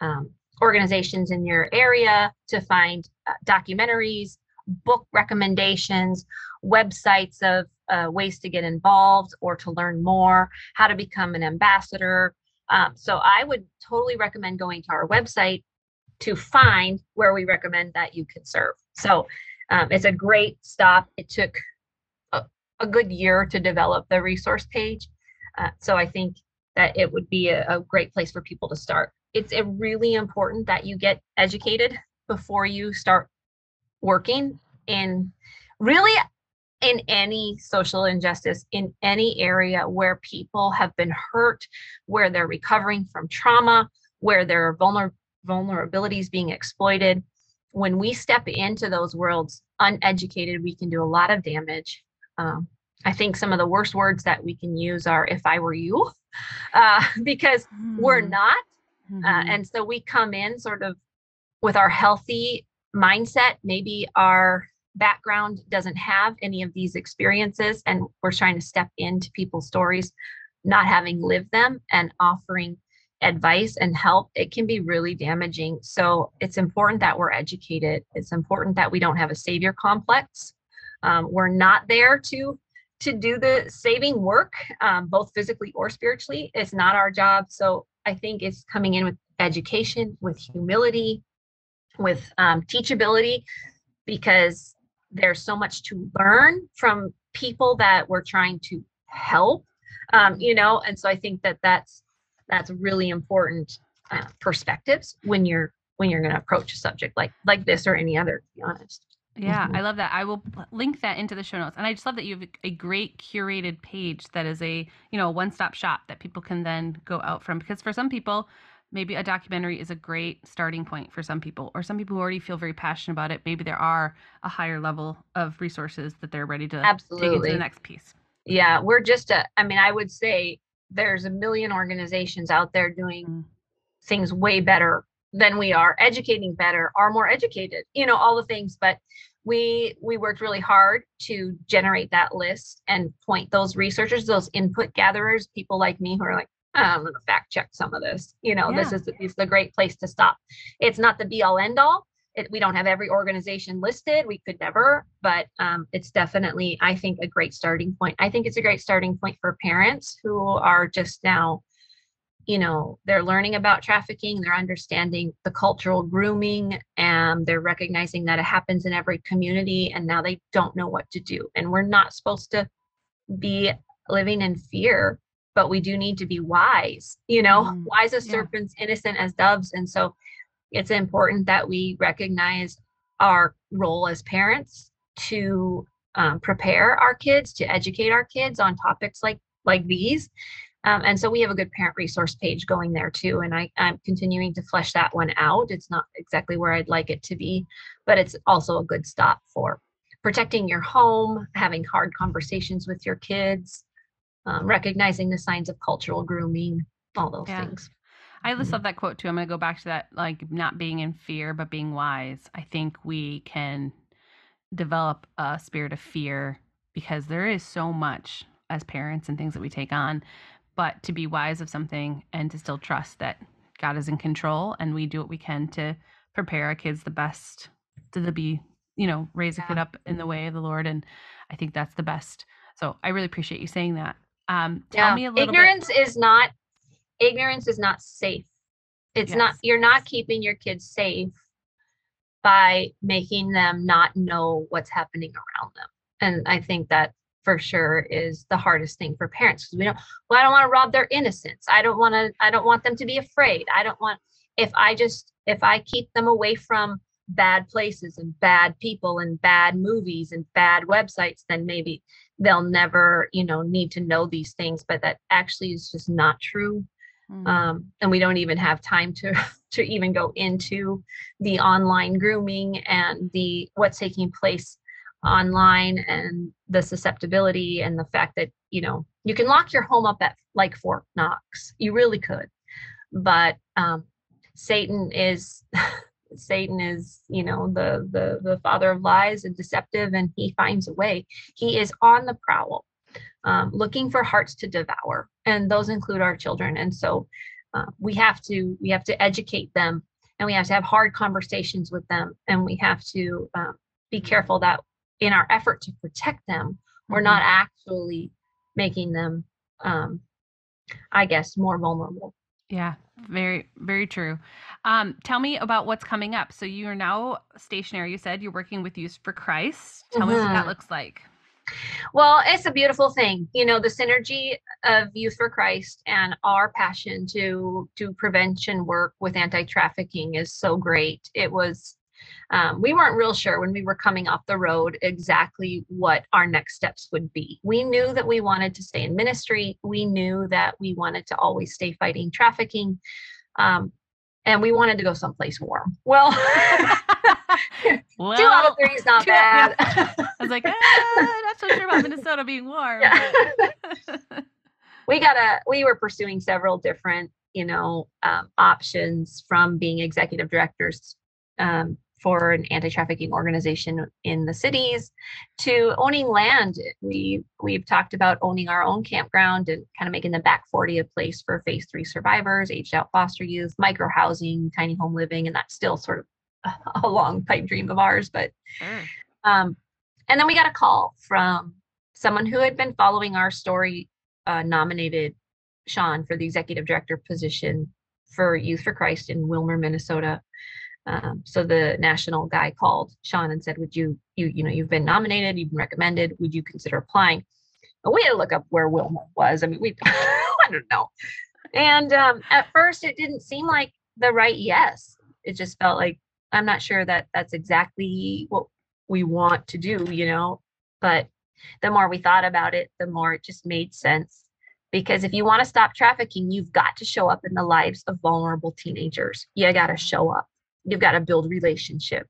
um, organizations in your area to find uh, documentaries book recommendations websites of uh, ways to get involved or to learn more, how to become an ambassador. Um, so I would totally recommend going to our website to find where we recommend that you can serve. So um, it's a great stop. It took a, a, good year to develop the resource page. Uh, so I think that it would be a, a great place for people to start. It's really important that you get educated before you start working And really in any social injustice in any area where people have been hurt where they're recovering from trauma where their vulner- vulnerabilities being exploited when we step into those worlds uneducated we can do a lot of damage um, i think some of the worst words that we can use are if i were you uh, because mm-hmm. we're not uh, mm-hmm. uh, and so we come in sort of with our healthy mindset maybe our background doesn't have any of these experiences and we're trying to step into people's stories not having lived them and offering advice and help it can be really damaging. So it's important that we're educated. It's important that we don't have a savior complex. Um, we're not there to to do the saving work um, both physically or spiritually. It's not our job. So i think it's coming in with education with humility with um, teachability because there's so much to learn from people that we're trying to help um, you know and so i think that that's that's really important uh, perspectives when you're when you're going to approach a subject like like this or any other to be honest yeah mm-hmm. i love that i will link that into the show notes and i just love that you have a great curated page that is a you know one-stop shop that people can then go out from because for some people maybe a documentary is a great starting point for some people or some people who already feel very passionate about it maybe there are a higher level of resources that they're ready to Absolutely. take into the next piece yeah we're just a i mean i would say there's a million organizations out there doing mm. things way better than we are educating better are more educated you know all the things but we we worked really hard to generate that list and point those researchers those input gatherers people like me who are like I'm going to fact check some of this. You know, yeah. this is, is the great place to stop. It's not the be all end all. It, we don't have every organization listed. We could never, but um, it's definitely, I think, a great starting point. I think it's a great starting point for parents who are just now, you know, they're learning about trafficking, they're understanding the cultural grooming, and they're recognizing that it happens in every community, and now they don't know what to do. And we're not supposed to be living in fear but we do need to be wise, you know, mm, wise as yeah. serpents, innocent as doves. And so it's important that we recognize our role as parents to um, prepare our kids, to educate our kids on topics like like these. Um, and so we have a good parent resource page going there too. And I, I'm continuing to flesh that one out. It's not exactly where I'd like it to be, but it's also a good stop for protecting your home, having hard conversations with your kids, um, recognizing the signs of cultural grooming, all those yeah. things. I just mm-hmm. love that quote too. I'm going to go back to that, like not being in fear, but being wise. I think we can develop a spirit of fear because there is so much as parents and things that we take on, but to be wise of something and to still trust that God is in control and we do what we can to prepare our kids the best to be, you know, raise a kid up in the way of the Lord. And I think that's the best. So I really appreciate you saying that. Um, tell yeah. me a little ignorance bit. is not ignorance is not safe. It's Yes. not you're not keeping your kids safe by making them not know what's happening around them. And I think that for sure is the hardest thing for parents because we don't well, I don't want to rob their innocence. I don't want to I don't want them to be afraid. I don't want if I just if I keep them away from bad places and bad people and bad movies and bad websites, then maybe they'll never, you know, need to know these things. But that actually is just not true Mm. um, and we don't even have time to to even go into the online grooming and the what's taking place online and the susceptibility and the fact that you know you can lock your home up at like Fort Knox you really could but um, Satan is Satan is you know the the the father of lies and deceptive and he finds a way. He is on the prowl um, looking for hearts to devour and those include our children. And so uh, we have to we have to educate them and we have to have hard conversations with them and we have to um, be careful that in our effort to protect them we're not actually making them um, i guess more vulnerable Yeah, very, very true. Um, tell me about what's coming up. So you are now stationary. You said you're working with Youth for Christ. Tell me what that Mhm. looks like. Well, it's a beautiful thing. You know, the synergy of Youth for Christ and our passion to do prevention work with anti-trafficking is so great. It was um, we weren't real sure when we were coming off the road exactly what our next steps would be. We knew that we wanted to stay in ministry. We knew that we wanted to always stay fighting trafficking. Um, and we wanted to go someplace warm. Well, well, two out of three is not bad. I was like, ah, not so sure about Minnesota being warm. Yeah. we got a we were pursuing several different you know um, options from being executive directors um, for an anti-trafficking organization in the cities to owning land we we've talked about owning our own campground and kind of making the back 40 a place for phase three survivors aged out foster youth micro housing tiny home living and that's still sort of a long pipe dream of ours but Sure. um, and then we got a call from someone who had been following our story, uh, nominated Sean for the executive director position for Youth for Christ in Willmar, Minnesota. Um, so the national guy called Sean and said, "Would you, you, you know, you've been nominated, you've been recommended. Would you consider applying?" And we had to look up where Willmar was. I mean, we, I don't know. And um, at first, it didn't seem like the right yes. It just felt like I'm not sure that that's exactly what we want to do, you know. But the more we thought about it, the more it just made sense. Because if you want to stop trafficking, you've got to show up in the lives of vulnerable teenagers. You got to show up. You've got to build relationship.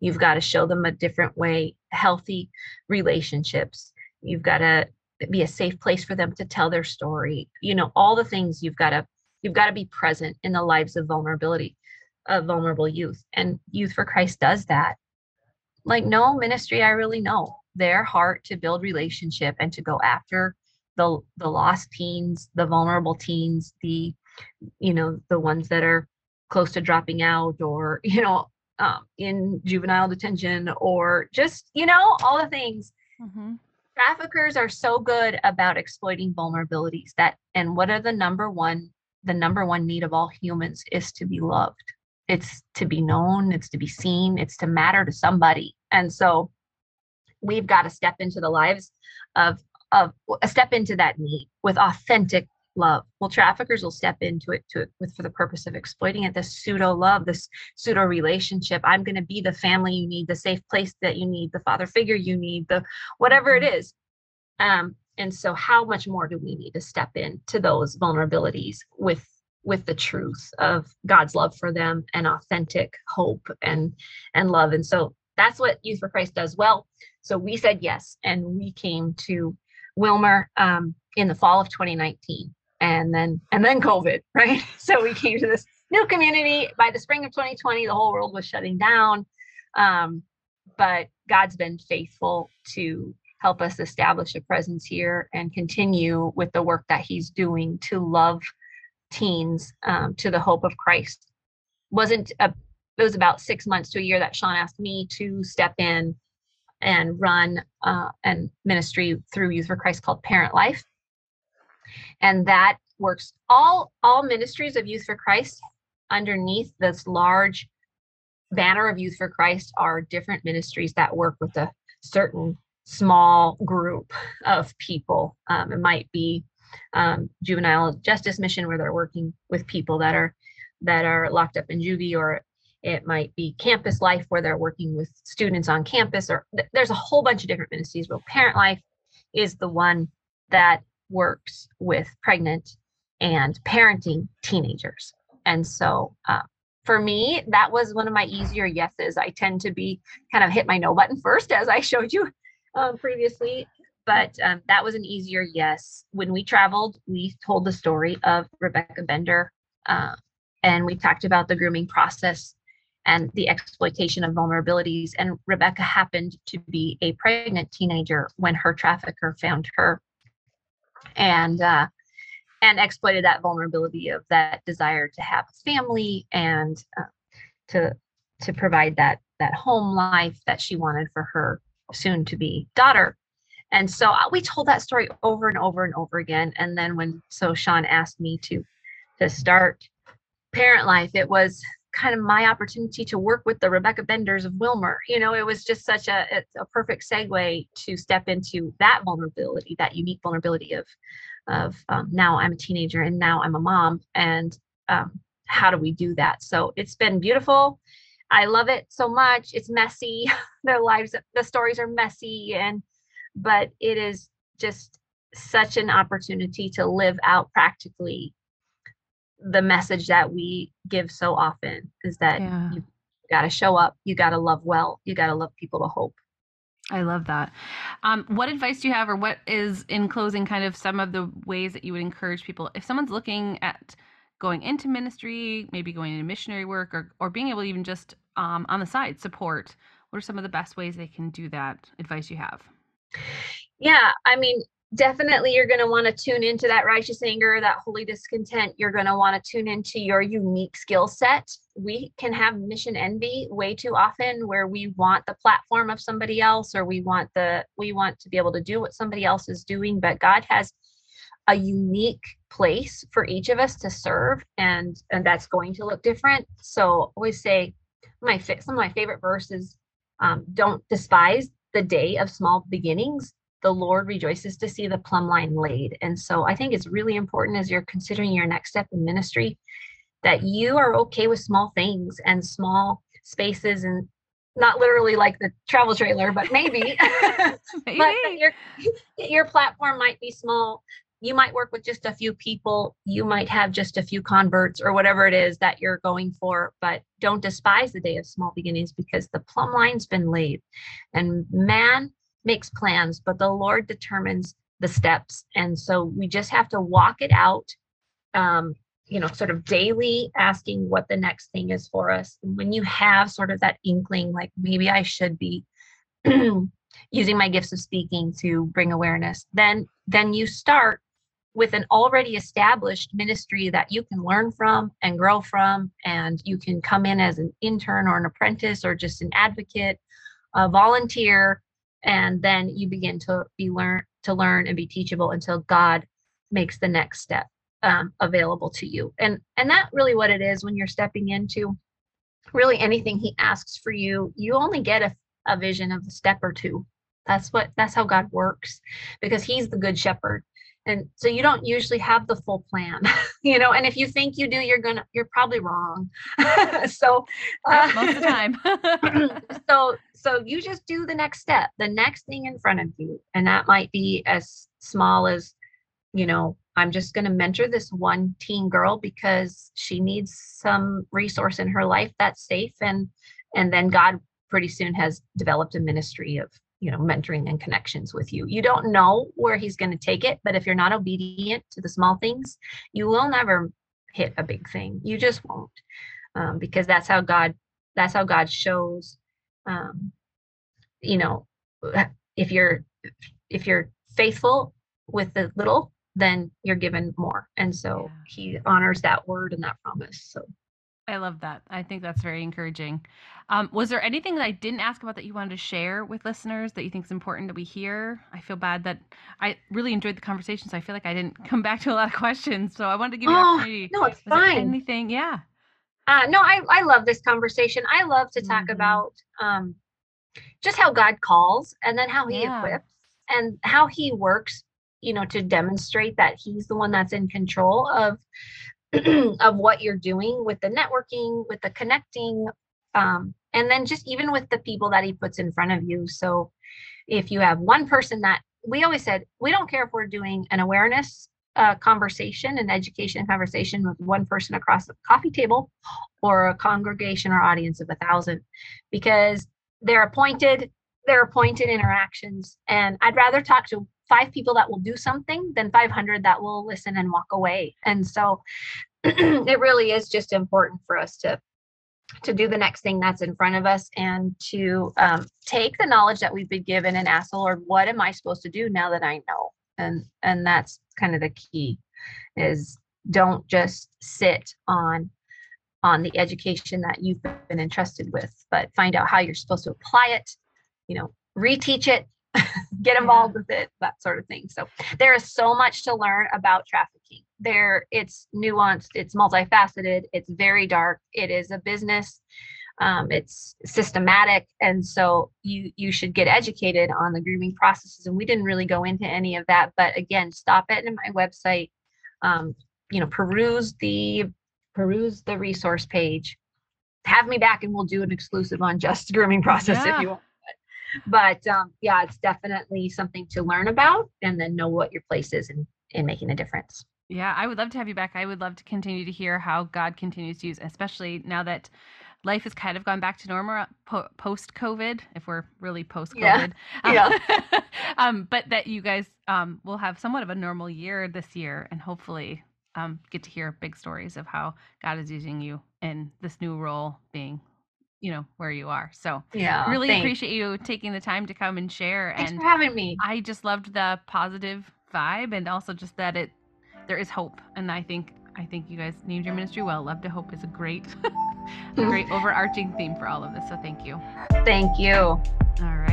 You've got to show them a different way, healthy relationships. You've got to be a safe place for them to tell their story. You know, all the things you've got to you've got to be present in the lives of vulnerability of vulnerable youth. And Youth for Christ does that like no ministry I really know. Their heart to build relationship and to go after the the lost teens, the vulnerable teens, the you know the ones that are close to dropping out or you know um, in juvenile detention or just you know all the things. Mhm. Traffickers are so good about exploiting vulnerabilities that and what are the number one the number one need of all humans is to be loved it's to be known it's to be seen it's to matter to somebody and so we've got to step into the lives of of a step into that need with authentic love. Well traffickers will step into it to it with for the purpose of exploiting it this pseudo love this pseudo relationship. I'm going to be the family you need the safe place that you need the father figure you need the whatever it is. Um and so how much more do we need to step into those vulnerabilities with with the truth of God's love for them and authentic hope and and love. And so that's what Youth for Christ does well. So we said yes, and we came to Willmar um, in the fall of 2019, and then and then COVID, right? So we came to this new community. By the spring of 2020, the whole world was shutting down, um, but God's been faithful to help us establish a presence here and continue with the work that he's doing to love teens um, to the hope of Christ. Wasn't a, it was about six months to a year that Sean asked me to step in and run uh, an ministry through Youth for Christ called Parent Life, and that works all all ministries of Youth for Christ underneath this large banner of Youth for Christ are different ministries that work with a certain small group of people. Um, it might be um, juvenile justice mission where they're working with people that are that are locked up in juvie, or it might be campus life where they're working with students on campus, or th- there's a whole bunch of different ministries. But parent life is the one that works with pregnant and parenting teenagers. And so uh, for me, that was one of my easier yeses. I tend to be kind of hit my no button first, as I showed you um, previously. But um, that was an easier yes. When we traveled, we told the story of Rebecca Bender, uh, and we talked about the grooming process and the exploitation of vulnerabilities. And Rebecca happened to be a pregnant teenager when her trafficker found her, and uh, and exploited that vulnerability of that desire to have a family and uh, to to provide that that home life that she wanted for her soon to be daughter. And so uh, we told that story over and over and over again. And then when so sean asked me to to start parent life it was kind of my opportunity to work with the rebecca benders of Willmar. you know it was just such a a perfect segue to step into that vulnerability that unique vulnerability of of um, now i'm a teenager and now i'm a mom and um, how do we do that? So it's been beautiful. I love it so much. It's messy. Their lives the stories are messy and but it is just such an opportunity to live out practically the message that we give so often is that yeah. you got to show up you got to love well you got to love people to hope I love that. Um, what advice do you have, or what is in closing kind of some of the ways that you would encourage people if someone's looking at going into ministry, maybe going into missionary work, or or being able to even just um, on the side support? What are some of the best ways they can do that? Advice you have? Yeah, I mean, definitely you're going to want to tune into that righteous anger, that holy discontent. You're going to want to tune into your unique skill set. We can have mission envy way too often where we want the platform of somebody else or we want the we want to be able to do what somebody else is doing, but God has a unique place for each of us to serve and and that's going to look different. So always say my some of my favorite verses um, don't despise the day of small beginnings the Lord rejoices to see the plumb line laid. And so I think it's really important as you're considering your next step in ministry that you are okay with small things and small spaces and not literally like the travel trailer, but maybe. maybe. but your your platform might be small. You might work with just a few people. You might have just a few converts or whatever it is that you're going for. But don't despise the day of small beginnings because the plumb line's been laid. And man, makes plans, but the Lord determines the steps. And so we just have to walk it out, um, you know, sort of daily asking what the next thing is for us. And when you have sort of that inkling, like maybe I should be using my gifts of speaking to bring awareness, then then you start with an already established ministry that you can learn from and grow from and you can come in as an intern or an apprentice or just an advocate a volunteer and then you begin to be learn to learn and be teachable until god makes the next step um, available to you. And and that really what it is when you're stepping into really anything he asks for you you only get a, a vision of a step or two. That's what that's how god works because he's the good shepherd and so you don't usually have the full plan you know and if you think you do you're gonna you're probably wrong. So uh, most of the time. So so you just do the next step the next thing in front of you. And that might be as small as you know i'm just going to mentor this one teen girl because she needs some resource in her life that's safe and and then god pretty soon has developed a ministry of you know mentoring and connections with you you don't know where he's going to take it but if you're not obedient to the small things you will never hit a big thing you just won't um, because that's how god that's how god shows um, you know if you're if you're faithful with the little, then you're given more. And so Yeah. he honors that word and that promise. So I love that. I think that's very encouraging. Um, was there anything that I didn't ask about that you wanted to share with listeners that you think is important that we hear? I feel bad that I really enjoyed the conversation, so I feel like I didn't come back to a lot of questions. So I wanted to give you an Oh, opportunity. no, it's Was fine. anything? Yeah. Uh, no, I, I love this conversation. I love to talk Mhm. about um, just how God calls and then how he Yeah. equips and how he works, you know, to demonstrate that he's the one that's in control of of what you're doing with the networking, with the connecting, um, and then just even with the people that he puts in front of you. So if you have one person that we always said, we don't care if we're doing an awareness uh, conversation, an education conversation with one person across the coffee table or a congregation or audience of a thousand, because they're appointed, they're appointed interactions. And I'd rather talk to five people that will do something than 500 that will listen and walk away. And so it really is just important for us to to do the next thing that's in front of us and to um, take the knowledge that we've been given and ask the Lord, what am I supposed to do now that I know? And and that's kind of the key is don't just sit on on the education that you've been entrusted with, but find out how you're supposed to apply it, you know, reteach it, get involved with it, that sort of thing. So there is so much to learn about trafficking. There it's nuanced, it's multifaceted, it's very dark, it is a business. Um, it's systematic and so you you should get educated on the grooming processes and we didn't really go into any of that but again stop it in my website um, you know peruse the peruse the resource page have me back and we'll do an exclusive on just grooming process Yeah. if you want but um, yeah it's definitely something to learn about and then know what your place is in in making a difference Yeah, I would love to have you back. I would love to continue to hear how God continues to use, especially now that life has kind of gone back to normal po- post COVID, if we're really post COVID. Yeah, um, but that you guys um, will have somewhat of a normal year this year and hopefully um, get to hear big stories of how God is using you in this new role being, you know, where you are. So yeah really thanks. appreciate you taking the time to come and share. thanks and for having me I just loved the positive vibe and also just that it there is hope. And I think I think you guys named your ministry well. Love2Hope is a great a great overarching theme for all of this. So thank you. thank you All right.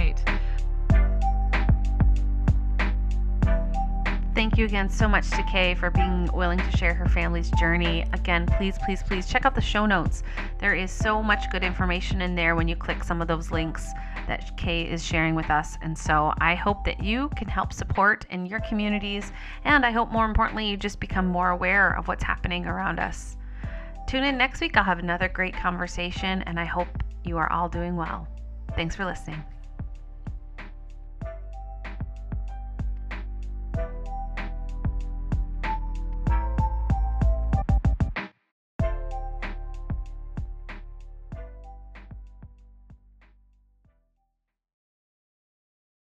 Thank you again so much to Kay for being willing to share her family's journey. Again, please, please, please check out the show notes. There is so much good information in there when you click some of those links that Kay is sharing with us. And so I hope that you can help support in your communities. And I hope more importantly, you just become more aware of what's happening around us. Tune in next week. I'll have another great conversation, and I hope you are all doing well. Thanks for listening.